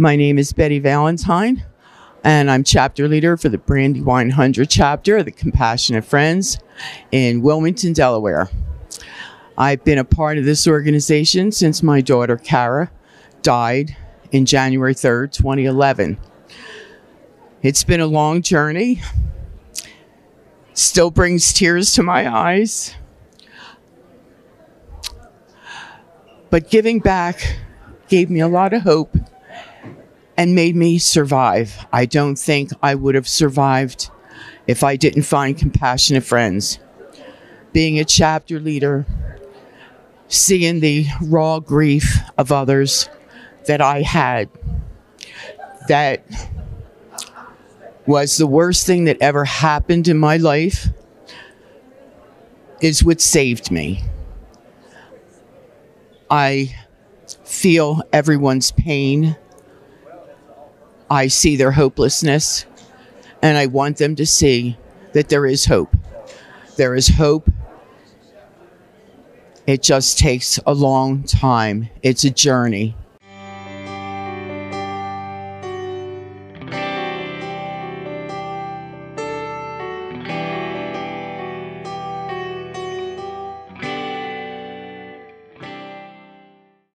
My name is Betty Valentine, and I'm chapter leader for the Brandywine 100 chapter of the Compassionate Friends in Wilmington, Delaware. I've been a part of this organization since my daughter Kara died in January 3rd, 2011. It's been a long journey. Still brings tears to my eyes. But giving back gave me a lot of hope and made me survive. I don't think I would have survived if I didn't find compassionate friends. Being a chapter leader, seeing the raw grief of others that I had, that was the worst thing that ever happened in my life, is what saved me. I feel everyone's pain. I see their hopelessness, and I want them to see that there is hope. There is hope. It just takes a long time. It's a journey.